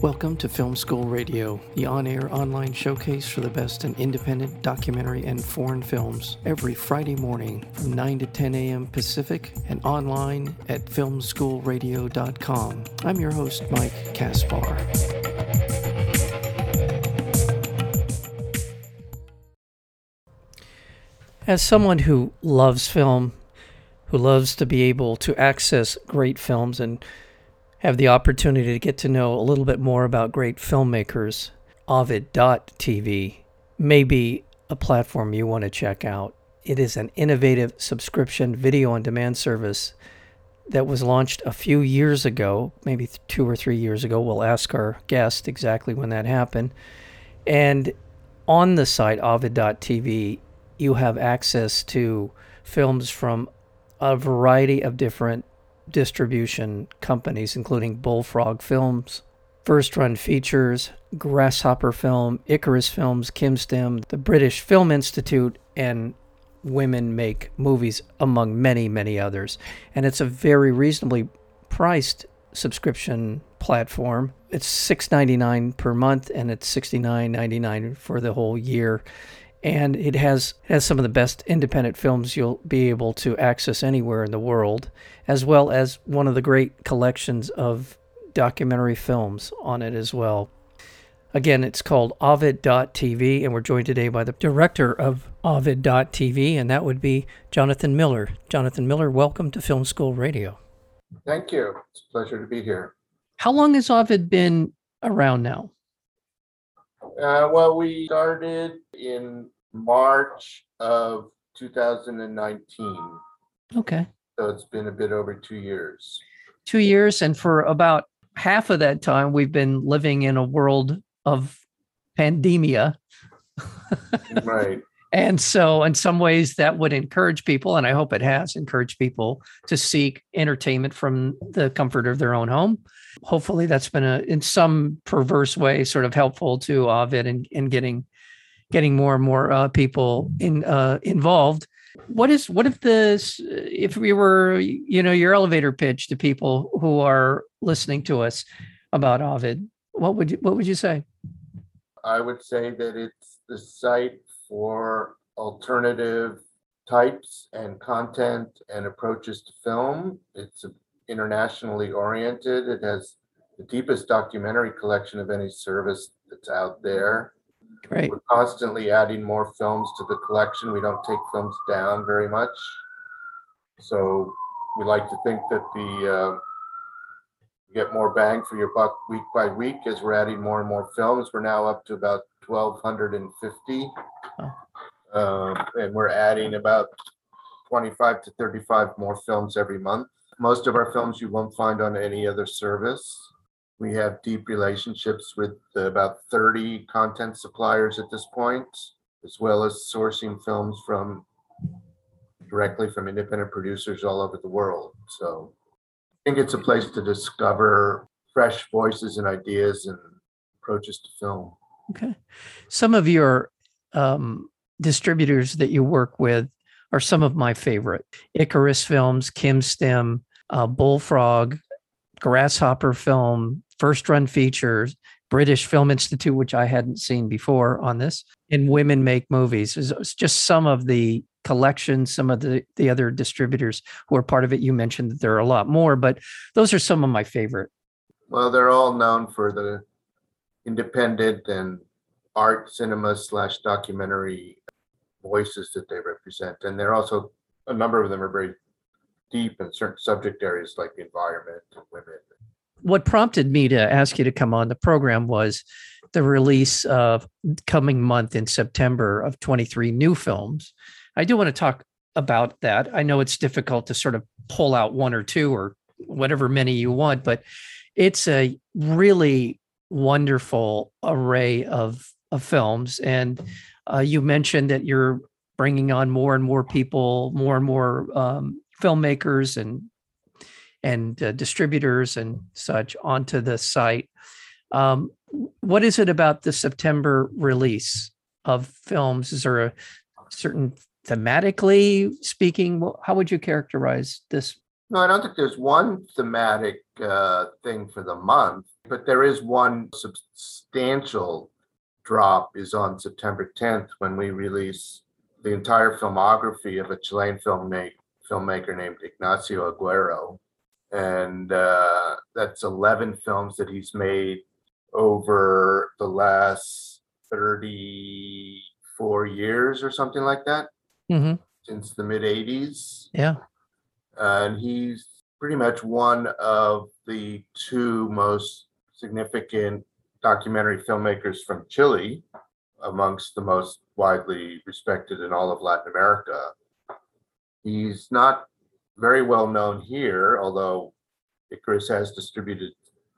Welcome to Film School Radio, the on air online showcase for the best in independent documentary and foreign films, every Friday morning from 9 to 10 a.m. Pacific and online at filmschoolradio.com. I'm your host, Mike Kaspar. As someone who loves film, who loves to be able to access great films and have the opportunity to get to know a little bit more about great filmmakers, Ovid.tv may be a platform you want to check out. It is an innovative subscription video on demand service that was launched a few years ago, maybe two or three years ago. We'll ask our guest exactly when that happened. And on the site, Ovid.tv, you have access to films from a variety of different distribution companies, including Bullfrog Films, First Run Features, Grasshopper Film, Icarus Films, KimStim, the British Film Institute, and Women Make Movies, among many, many others. And it's a very reasonably priced subscription platform. It's $6.99 per month and it's $69.99 for the whole year and it has has some of the best independent films you'll be able to access anywhere in the world, as well as one of the great collections of documentary films on it as well. Again, it's called Ovid.tv, and we're joined today by the director of Ovid.tv, and that would be Jonathan Miller. Jonathan Miller, welcome to Film School Radio. Thank you. It's a pleasure to be here. How long has Ovid been around now? Uh, well, we started in March of 2019. Okay. So it's been a bit over two years. Two years. And for about half of that time, we've been living in a world of pandemia. right. And so, in some ways, that would encourage people, and I hope it has encouraged people to seek entertainment from the comfort of their own home. Hopefully, that's been a, in some perverse way, sort of helpful to Ovid in, in getting getting more and more uh, people in uh, involved. What is what if this if we were you know your elevator pitch to people who are listening to us about Ovid? What would you what would you say? I would say that it's the site for alternative types and content and approaches to film. It's internationally oriented. It has the deepest documentary collection of any service that's out there. Great. We're constantly adding more films to the collection. We don't take films down very much. So we like to think that the uh, get more bang for your buck week by week as we're adding more and more films. We're now up to about 1,250. Oh. Uh, and we're adding about 25 to 35 more films every month. Most of our films you won't find on any other service. We have deep relationships with about 30 content suppliers at this point, as well as sourcing films from directly from independent producers all over the world. So I think it's a place to discover fresh voices and ideas and approaches to film. Okay. Some of your um, distributors that you work with are some of my favorite Icarus Films, KimStim, uh, Bullfrog, Grasshopper Film, First Run Features, British Film Institute, which I hadn't seen before on this, and Women Make Movies. It's just some of the collections, some of the, the other distributors who are part of it. You mentioned that there are a lot more, but those are some of my favorite. Well, they're all known for the independent and art cinema slash documentary voices that they represent. And they're also, a number of them are very deep in certain subject areas like the environment and women. What prompted me to ask you to come on the program was the release of coming month in September of 23 new films. I do want to talk about that. I know it's difficult to sort of pull out one or two or whatever many you want, but it's a really wonderful array of of films. And uh, you mentioned that you're bringing on more and more people, more and more um, filmmakers and and uh, distributors and such onto the site. Um, what is it about the September release of films? Is there a certain thematically speaking? How would you characterize this No, I don't think there's one thematic uh, thing for the month, but there is one substantial drop is on September 10th when we release the entire filmography of a Chilean filmmaker, filmmaker named Ignacio Aguero. And uh, that's 11 films that he's made over the last 34 years or something like that hmm since the mid 80s. Yeah. And he's pretty much one of the two most significant documentary filmmakers from Chile, amongst the most widely respected in all of Latin America. He's not very well known here, although Icarus has distributed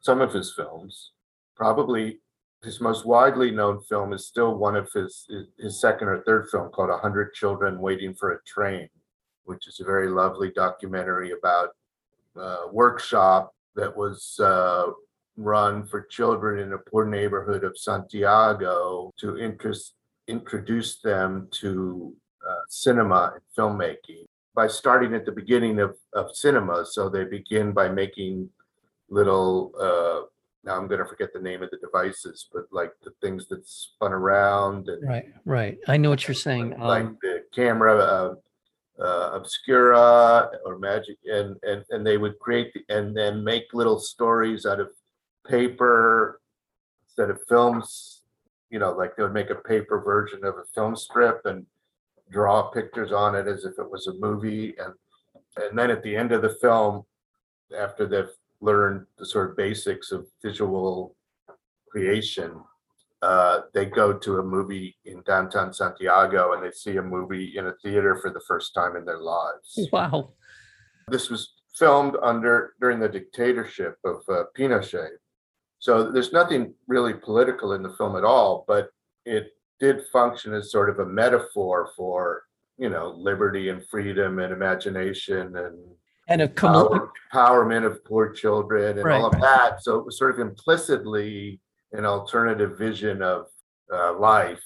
some of his films. Probably his most widely known film is still one of his his second or third film called A Hundred Children Waiting for a Train, which is a very lovely documentary about a workshop that was uh, run for children in a poor neighborhood of Santiago to interest, introduce them to uh, cinema and filmmaking by starting at the beginning of, of cinema. So they begin by making little, uh, now I'm going to forget the name of the devices, but like the things that spun around and Right. Right. I know what you're saying. like Um, the camera uh, obscura or magic and, and and they would create the- and then make little stories out of paper instead of films. You know like they would make a paper version of a film strip and draw pictures on it as if it was a movie. And and then at the end of the film after they've learned the sort of basics of visual creation uh, they go to a movie in downtown Santiago and they see a movie in a theater for the first time in their lives. wow. This was filmed under during the dictatorship of uh, Pinochet. So there's nothing really political in the film at all, but it did function as sort of a metaphor for, you know, liberty and freedom and imagination and And a com- power- empowerment of poor children and Right, all of that. So it was sort of implicitly an alternative vision of uh, life.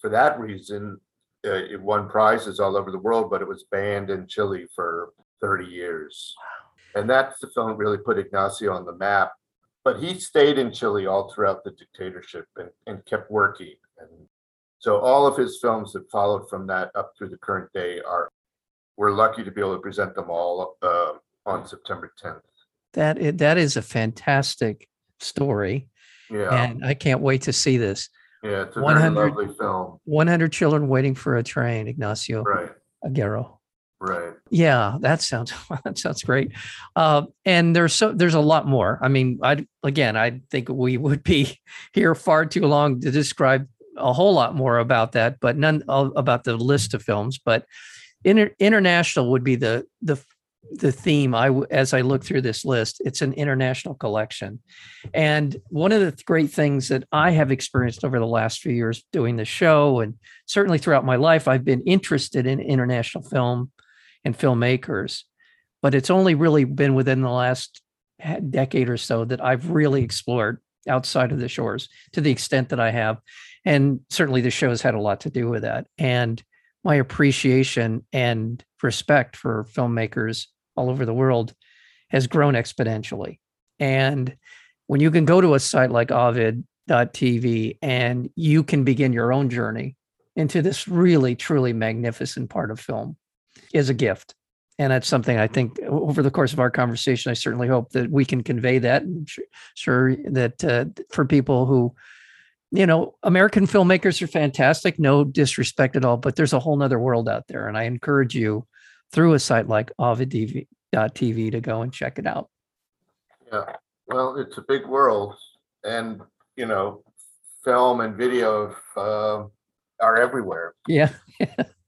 For that reason, uh, it won prizes all over the world, but it was banned in Chile for 30 years. And that's the film really put Ignacio on the map. But he stayed in Chile all throughout the dictatorship and, and kept working. And so all of his films that followed from that up through the current day are, we're lucky to be able to present them all uh, on September 10th. That that is a fantastic story, Yeah, and I can't wait to see this. yeah, it's a very 100 lovely film. 100 children waiting for a train. Ignacio Right, Aguero. right. Yeah, that sounds that sounds great. Uh, and there's so there's a lot more. I mean, I again, I think we would be here far too long to describe a whole lot more about that, but none about the list of films. But inter, international would be the the the theme. I as I look through this list, it's an international collection, and one of the great things that I have experienced over the last few years doing the show, and certainly throughout my life, I've been interested in international film and filmmakers. But it's only really been within the last decade or so that I've really explored outside of the shores to the extent that I have. And certainly the show has had a lot to do with that. And my appreciation and respect for filmmakers all over the world has grown exponentially. And when you can go to a site like Ovid.tv and you can begin your own journey into this really, truly magnificent part of film is a gift. And that's something I think over the course of our conversation, I certainly hope that we can convey that. And sure that uh, for people who, you know, American filmmakers are fantastic, no disrespect at all, but there's a whole nother world out there. And I encourage you through a site like ovid.tv to go and check it out. Yeah, well, it's a big world and, you know, film and video uh, are everywhere. Yeah.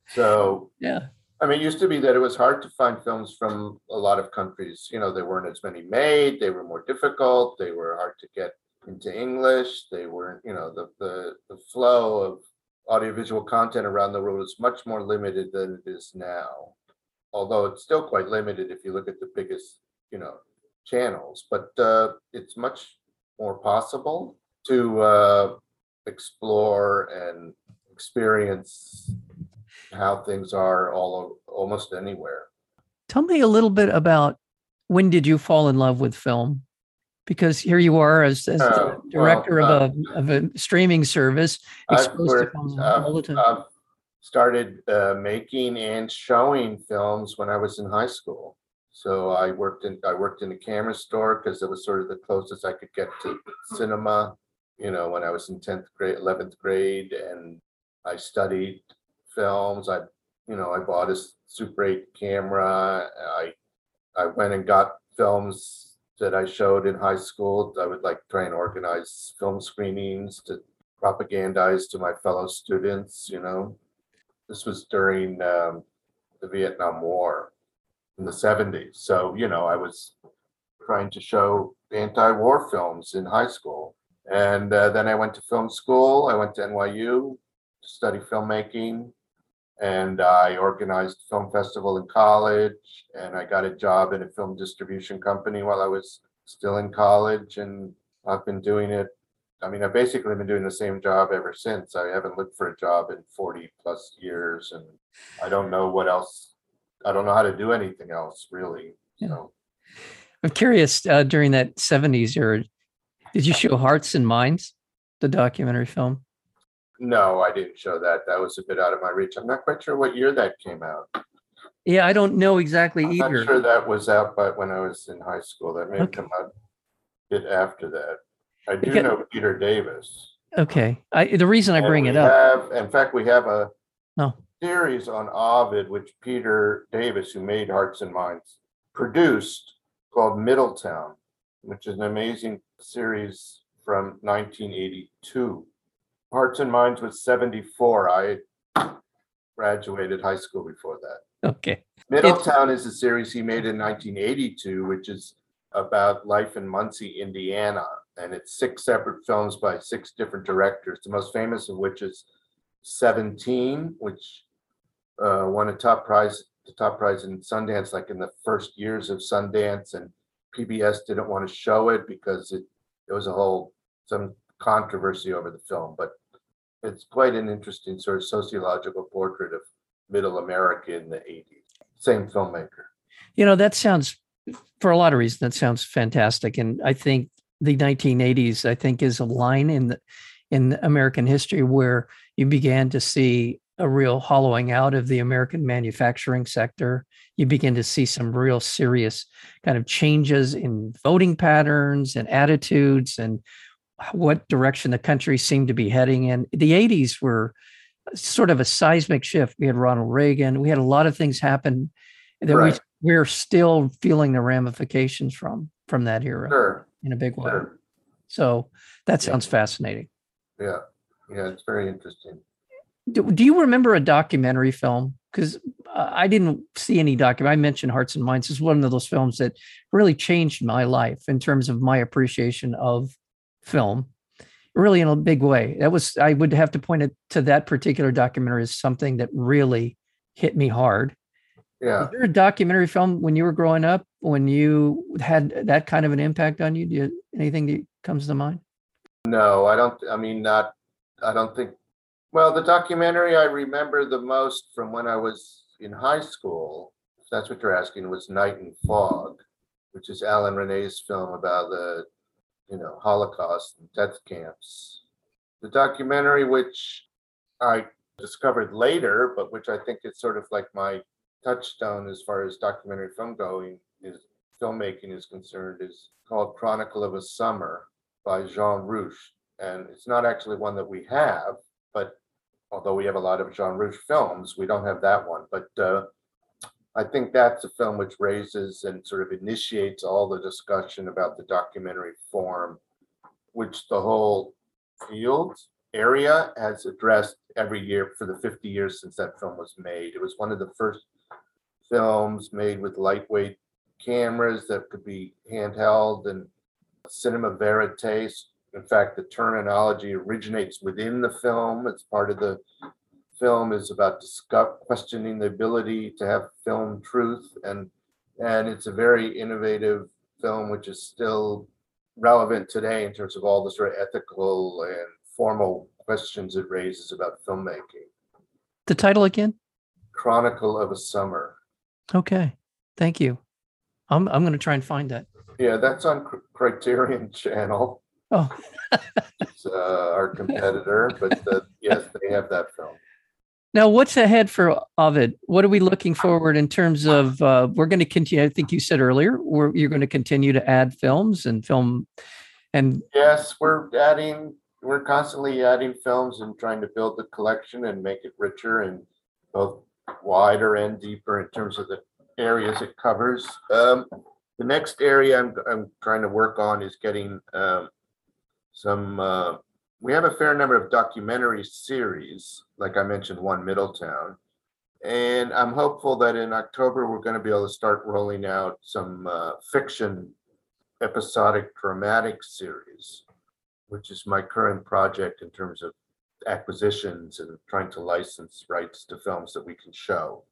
So, Yeah. I mean, it used to be that it was hard to find films from a lot of countries. You know, there weren't as many made, they were more difficult, they were hard to get into English, they weren't, you know, the, the, the flow of audiovisual content around the world is much more limited than it is now. Although it's still quite limited if you look at the biggest, you know, channels, but uh, it's much more possible to uh, explore and experience how things are all almost anywhere. Tell me a little bit about when did you fall in love with film? Because here you are as, as the Oh, well, director uh, of a of a streaming service exposed to film I've- all the time. I've started uh, making and showing films when I was in high school. So I worked in, I worked in a camera store because it was sort of the closest I could get to cinema. You know, when I was in tenth grade, eleventh grade, and I studied films. I, you know, I bought a Super 8 camera. I, I went and got films that I showed in high school. I would like try and organize film screenings to propagandize to my fellow students, you know. This was during um, the Vietnam War in the 70s. So, you know, I was trying to show anti-war films in high school. And uh, then I went to film school. I went to NYU to study filmmaking. And I organized a film festival in college. And I got a job in a film distribution company while I was still in college. And I've been doing it I mean, I've basically been doing the same job ever since. I haven't looked for a job in forty plus years and I don't know what else. I don't know how to do anything else really. Yeah. So, I'm curious, uh, during that 70s era, did you show Hearts and Minds, the documentary film? no, I didn't show that. That was a bit out of my reach. I'm not quite sure what year that came out. Yeah, I don't know exactly I'm not either. sure that was out, but when I was in high school, that may have Okay. come out a bit after that. I do Because- know Peter Davis. Okay. I, the reason I And bring we it up, have- In fact, we have a no, series on Ovid, which Peter Davis, who made Hearts and Minds, produced called Middletown, which is an amazing series from 1982. Hearts and Minds was 74. I graduated high school before that. okay. Middletown is a series he made in 1982, which is about life in Muncie, Indiana. And it's six separate films by six different directors, the most famous of which is 17, which uh, won a top prize, the top prize in Sundance, like in the first years of Sundance. And PBS didn't want to show it because it, there was a whole, some controversy over the film. But it's quite an interesting sort of sociological portrait of middle America in the 80s. Same filmmaker. You know, that sounds, for a lot of reasons, that sounds fantastic. And I think the 1980s, I think, is a line in the, in American history where you began to see a real hollowing out of the American manufacturing sector. You begin to see some real serious kind of changes in voting patterns and attitudes and what direction the country seemed to be heading in. The 80s were sort of a seismic shift. We had Ronald Reagan. We had a lot of things happen that Right. we we're still feeling the ramifications from from that era Sure, in a big way. sure. So that sounds fascinating. Yeah, yeah, it's very interesting. Do, do you remember a documentary film? Because uh, I didn't see any document. I mentioned Hearts and Minds is one of those films that really changed my life in terms of my appreciation of film, really in a big way. That was I would have to point it to that particular documentary as something that really hit me hard. Yeah. Is there a documentary film when you were growing up when you had that kind of an impact on you? Do you anything that comes to mind? No, I don't, I mean, not, I don't think, well, the documentary I remember the most from when I was in high school, if that's what you're asking, was Night and Fog, which is Alain Resnais's film about the, you know, Holocaust and death camps. The documentary, which I discovered later, but which I think is sort of like my touchstone as far as documentary film going filmmaking is concerned, is called Chronicle of a Summer by Jean Rouch. And it's not actually one that we have, but although we have a lot of Jean Rouch films, we don't have that one. But uh, I think that's a film which raises and sort of initiates all the discussion about the documentary form, which the whole field area has addressed every year for the 50 years since that film was made. It was one of the first films made with lightweight cameras that could be handheld and cinema verite. In fact, the terminology originates within the film. It's part of the film is about discuss, questioning the ability to have film truth and and it's a very innovative film which is still relevant today in terms of all the sort of ethical and formal questions it raises about filmmaking. The title again? Chronicle of a Summer. Okay. Thank you. I'm I'm going to try and find that. Yeah, that's on Cr- Criterion Channel. Oh. It's uh, our competitor, but uh, yes, they have that film. Now, what's ahead for Ovid? What are we looking forward in terms of? Uh, we're going to continue. I think you said earlier, we're, you're going to continue to add films and film, and Yes, we're adding, we're constantly adding films and trying to build the collection and make it richer and both wider and deeper in terms of the areas it covers. Um, the next area I'm, I'm trying to work on is getting, um, some, uh, we have a fair number of documentary series, like I mentioned, One Middletown. And I'm hopeful that in October, we're gonna be able to start rolling out some, uh, fiction episodic dramatic series, which is my current project in terms of acquisitions and trying to license rights to films that we can show.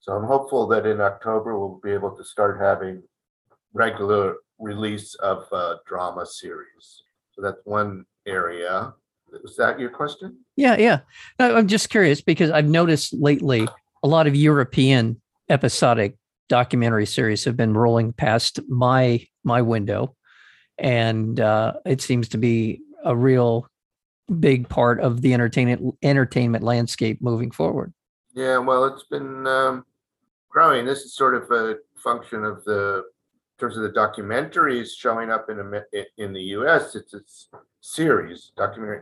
So I'm hopeful that in October, we'll be able to start having regular release of drama series. So that's one area. Was that your question? yeah, yeah. No, I'm just curious because I've noticed lately a lot of European episodic documentary series have been rolling past my my window, and uh, it seems to be a real big part of the entertainment entertainment landscape moving forward. Yeah, well, it's been um, growing. This is sort of a function of the, in terms of the documentaries showing up in, i- in the US, it's a series, documentary.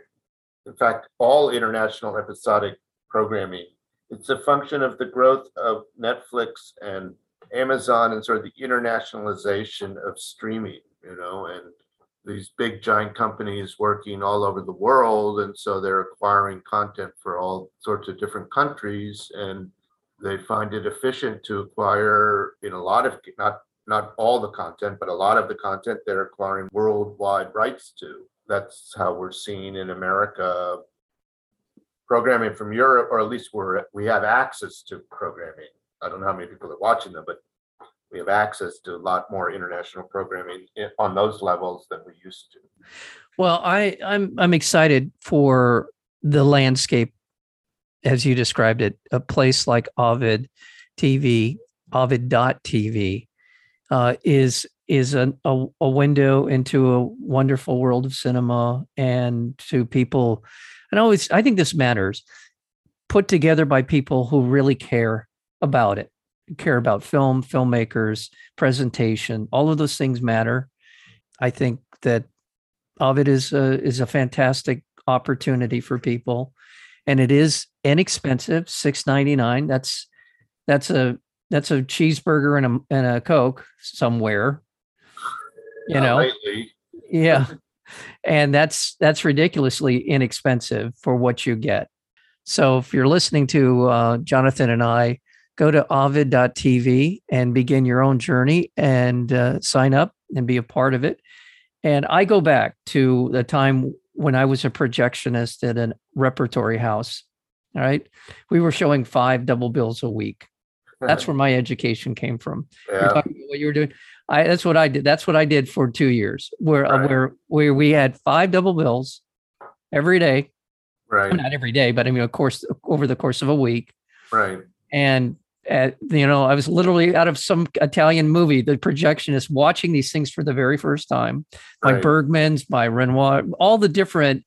In fact, all international episodic programming, it's a function of the growth of Netflix and Amazon and sort of the internationalization of streaming, you know, and these big giant companies working all over the world. And so they're acquiring content for all sorts of different countries and they find it efficient to acquire in a lot of, not, not all the content, but a lot of the content they're acquiring worldwide rights to. That's how we're seeing in America programming from Europe, or at least we're, we have access to programming. I don't know how many people are watching them, but we have access to a lot more international programming on those levels than we used to. Well, I I'm I'm excited for the landscape as you described it. A place like Ovid TV, Ovid.tv, uh, is is an, a, a window into a wonderful world of cinema and to people. And always, I think this matters. Put together by people who really care about it, care about film, filmmakers, presentation. All of those things matter. I think that Ovid is a, is a fantastic opportunity for people, and it is inexpensive, six ninety nine. That's that's a that's a cheeseburger and a and a coke somewhere. You Not know, Lately, yeah, and that's that's ridiculously inexpensive for what you get. So if you're listening to uh, Jonathan and I, go to ovid.tv and begin your own journey and uh, sign up and be a part of it. And I go back to the time when I was a projectionist at a repertory house. All right. We were showing five double bills a week. That's where my education came from. You're yeah, about what you were doing. I that's what I did. That's what I did for two years, where uh, where where we had five double bills every day. right, Not every day, but I mean, of course, over the course of a week. right. And at, you know, I was literally out of some Italian movie. The projectionist watching these things for the very first time. My right. Bergmans, my Renoir, all the different,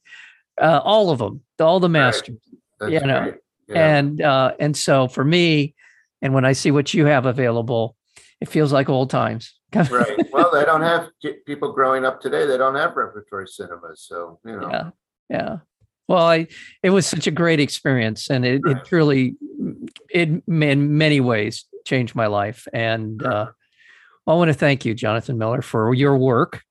uh, all of them, all the masters. That's you know. Yeah. And uh, and so for me, and when I see what you have available, it feels like old times. Right. Well, they don't have people growing up today. They don't have repertory cinemas. So, you know, yeah yeah well i it was such a great experience and it, it truly it in many ways changed my life and uh i want to thank you jonathan miller for your work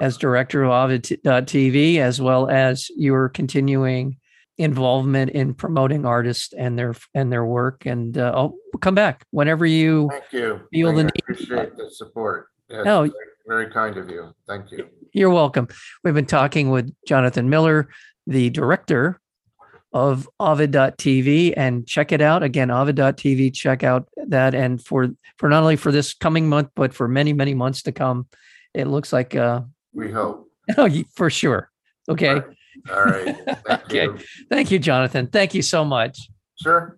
as director of ovid.tv as well as your continuing involvement in promoting artists and their and their work and uh, i'll come back whenever you thank you. feel the I need. appreciate the support. Yes, No. very, very kind of you. Thank you. You're welcome. We've been talking with Jonathan Miller, the director of Ovid.tv, and check it out again. Ovid.tv. Check out that, and for for not only for this coming month, but for many many months to come, it looks like uh, We hope. oh, for sure. Okay. Right. All right. Thank Okay. you. Thank you, Jonathan. Thank you so much. Sure.